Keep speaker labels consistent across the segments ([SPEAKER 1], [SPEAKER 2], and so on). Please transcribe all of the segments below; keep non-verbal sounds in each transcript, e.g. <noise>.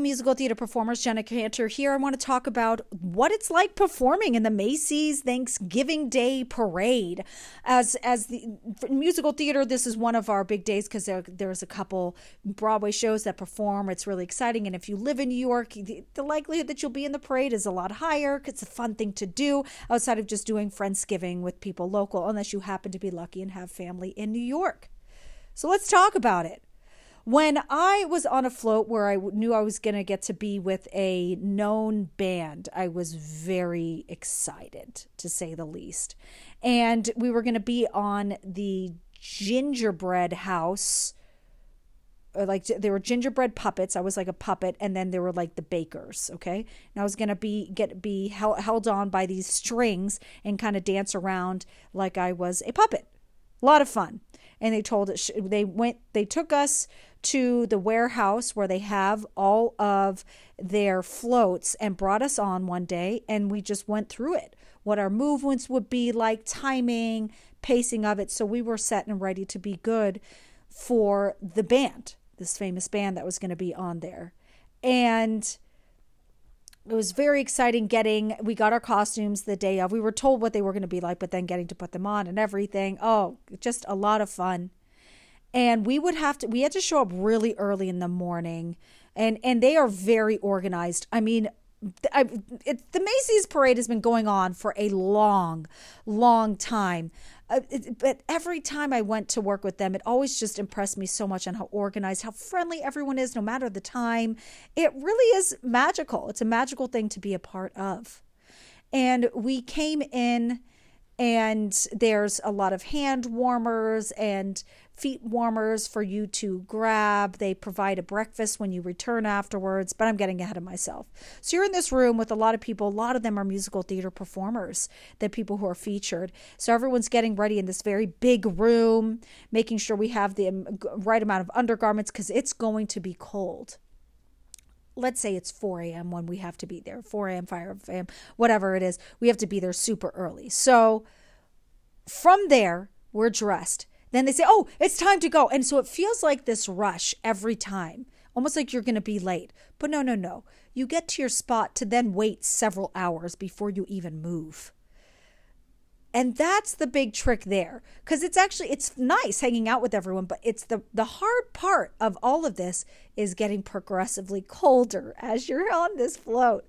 [SPEAKER 1] Musical theater performers. Jenna Cantor here. I want to talk about what it's like performing in the Macy's Thanksgiving Day Parade. As as the musical theater, this is one of our big days because there, there's a couple Broadway shows that perform. It's really exciting, and if you live in New York, the, the likelihood that you'll be in the parade is a lot higher. It's a fun thing to do outside of just doing Friendsgiving with people local, unless you happen to be lucky and have family in New York. So let's talk about it. When I was on a float where I knew I was going to get to be with a known band, I was very excited to say the least. And we were going to be on the gingerbread house like there were gingerbread puppets. I was like a puppet, and then there were like the bakers. Okay, and I was gonna be get be held, held on by these strings and kind of dance around like I was a puppet. A lot of fun. And they told it. They went. They took us to the warehouse where they have all of their floats and brought us on one day and we just went through it. What our movements would be like timing pacing of it. So we were set and ready to be good for the band this famous band that was going to be on there. And it was very exciting getting we got our costumes the day of. We were told what they were going to be like but then getting to put them on and everything. Oh just a lot of fun and we would have to we had to show up really early in the morning and and they are very organized i mean I, it, the Macy's parade has been going on for a long, long time. Uh, it, but every time I went to work with them, it always just impressed me so much on how organized, how friendly everyone is, no matter the time. It really is magical. It's a magical thing to be a part of. And we came in, and there's a lot of hand warmers and feet warmers for you to grab. They provide a breakfast when you return afterwards, but I'm getting ahead of myself. So you're in this room with a lot of people. A lot of them are musical theater performers, the people who are featured. So everyone's getting ready in this very big room, making sure we have the um, right amount of undergarments because it's going to be cold let's say it's 4 a.m. when we have to be there 4 a.m., 5 a.m., whatever it is, we have to be there super early. So from there, we're dressed. Then they say, oh, it's time to go. And so it feels like this rush every time, almost like you're going to be late. But no, no, no. You get to your spot to then wait several hours before you even move. And that's the big trick there because it's actually it's nice hanging out with everyone but it's the the hard part of all of this is getting progressively colder as you're <laughs> on this float.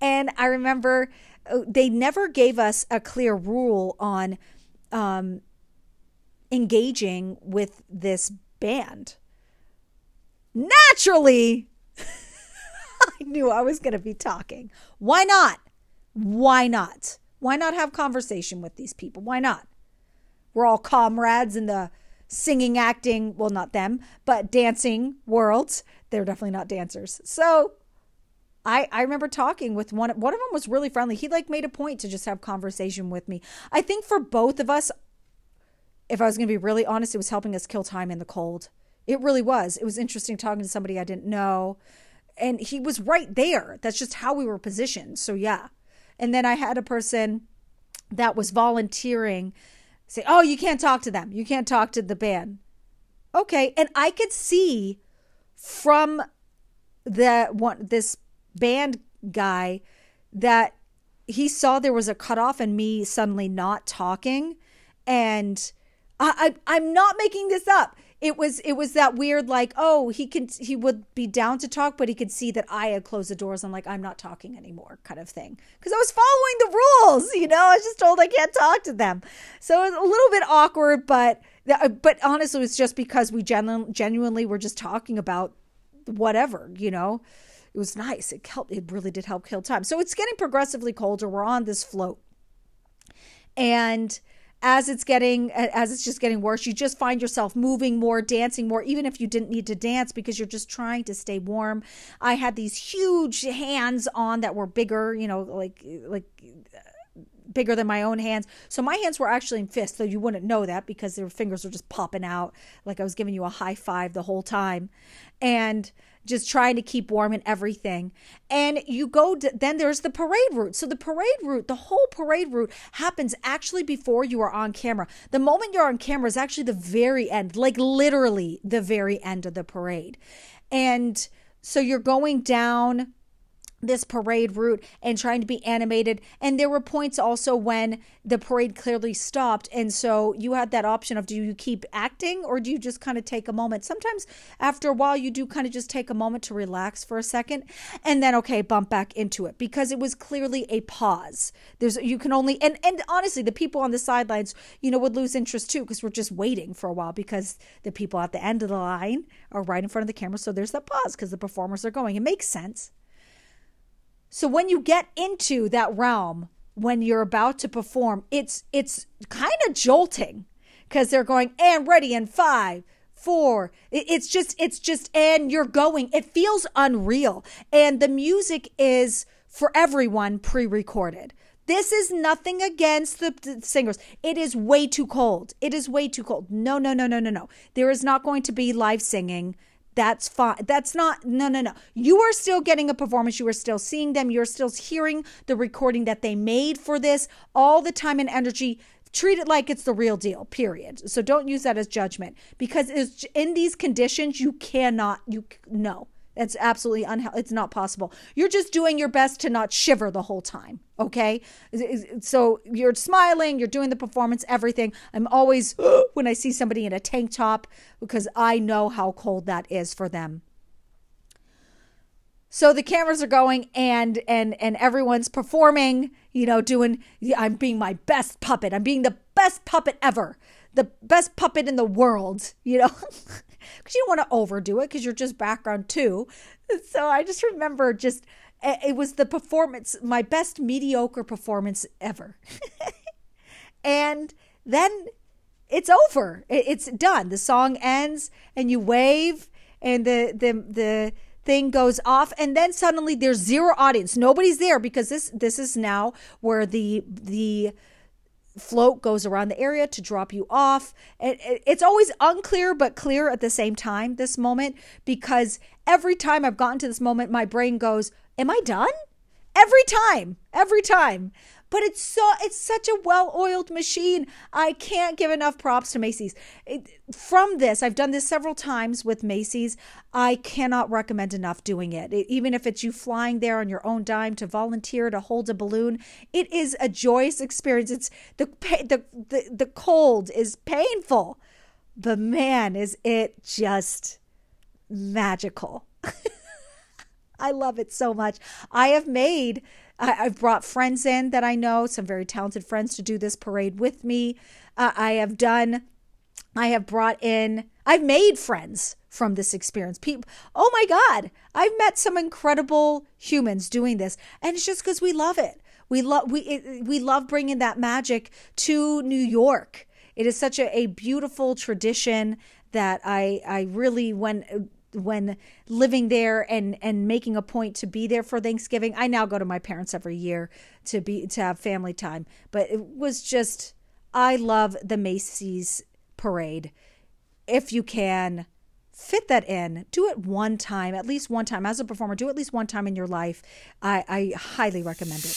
[SPEAKER 1] And I remember uh, they never gave us a clear rule on um, engaging with this band. Naturally, <laughs> I knew I was going to be talking. Why not? Why not? Why not have conversation with these people? Why not? We're all comrades in the singing, acting, well, not them, but dancing worlds. They're definitely not dancers. So I, I remember talking with one one of them was really friendly. He like made a point to just have conversation with me. I think for both of us, if I was going to be really honest, it was helping us kill time in the cold. It really was. It was interesting talking to somebody I didn't know. And he was right there. That's just how we were positioned. So, yeah. And then I had a person that was volunteering say, Oh, you can't talk to them. You can't talk to the band. Okay. And I could see from the one, this band guy that he saw there was a cutoff and me suddenly not talking. And I, I I'm not making this up. It was it was that weird like oh he can he would be down to talk but he could see that I had closed the doors. I'm like I'm not talking anymore kind of thing because I was following the rules. You know I was just told I can't talk to them, so it was a little bit awkward. But but honestly, it's just because we genu- genuinely were just talking about whatever you know. It was nice. It helped. It really did help kill time. So it's getting progressively colder. We're on this float, and as it's getting as it's just getting worse you just find yourself moving more dancing more even if you didn't need to dance because you're just trying to stay warm. I had these huge hands on that were bigger you know like like bigger than my own hands. So my hands were actually in fists, though you wouldn't know that because their fingers were just popping out like I was giving you a high five the whole time. And just trying to keep warm and everything. And you go, to, then there's the parade route. So the parade route, the whole parade route happens actually before you are on camera. The moment you're on camera is actually the very end, like literally the very end of the parade. And so you're going down this parade route and trying to be animated. And there were points also when the parade clearly stopped. And so you had that option of do you keep acting or do you just kind of take a moment? Sometimes after a while, you do kind of just take a moment to relax for a second and then, okay, bump back into it because it was clearly a pause. There's, you can only, and, and honestly, the people on the sidelines, you know, would lose interest too because we're just waiting for a while because the people at the end of the line are right in front of the camera. So there's that pause because the performers are going. It makes sense. So when you get into that realm, when you're about to perform, it's it's kind of jolting because they're going and ready in five, four. It's just it's just and you're going. It feels unreal, and the music is for everyone pre-recorded. This is nothing against the singers. It is way too cold. It is way too cold. No, no, no, no, no, no. There is not going to be live singing that's fine. That's not, no, no, no. You are still getting a performance. You are still seeing them. You're still hearing the recording that they made for this, all the time and energy. Treat it like it's the real deal, period. So don't use that as judgment because in these conditions, you cannot, you, no. It's absolutely unhealthy. It's not possible. You're just doing your best to not shiver the whole time. Okay. So you're smiling, you're doing the performance, everything. I'm always, <gasps> when I see somebody in a tank top, because I know how cold that is for them. So the cameras are going and and and everyone's performing, you know, doing I'm being my best puppet. I'm being the best puppet ever. The best puppet in the world, you know. <laughs> because you don't want to overdo it because you're just background too. So I just remember just eh, it was the performance, my best mediocre performance ever. <laughs> and then it's over. It's done. The song ends and you wave and the the the thing goes off and then suddenly there's zero audience. Nobody's there because this this is now where the the float goes around the area to drop you off. It's always unclear but clear at the same time, this moment, because every time I've gotten to this moment, my brain goes, Am I done? Every time, every time but it's so it's such a well-oiled machine. I can't give enough props to Macy's. It, from this, I've done this several times with Macy's. I cannot recommend enough doing it. it. Even if it's you flying there on your own dime to volunteer to hold a balloon, it is a joyous experience. It's the the the, the cold is painful, but man, is it just magical. <laughs> I love it so much. I have made I, have brought friends in that I know, some very talented friends to do this parade with me. Uh, I have done, I have brought in, I've made friends from this experience. People, oh my God, I've met some incredible humans doing this, and it's just because we love it. We love we we love bringing that magic to New York. It is such a, a beautiful tradition that I I really when when living there and and making a point to be there for Thanksgiving. I now go to my parents every year to be to have family time, but it was just I love the Macy's parade. If you can fit that in, do it one time, at least one time as a performer, do at least one time in your life. I, I highly recommend it.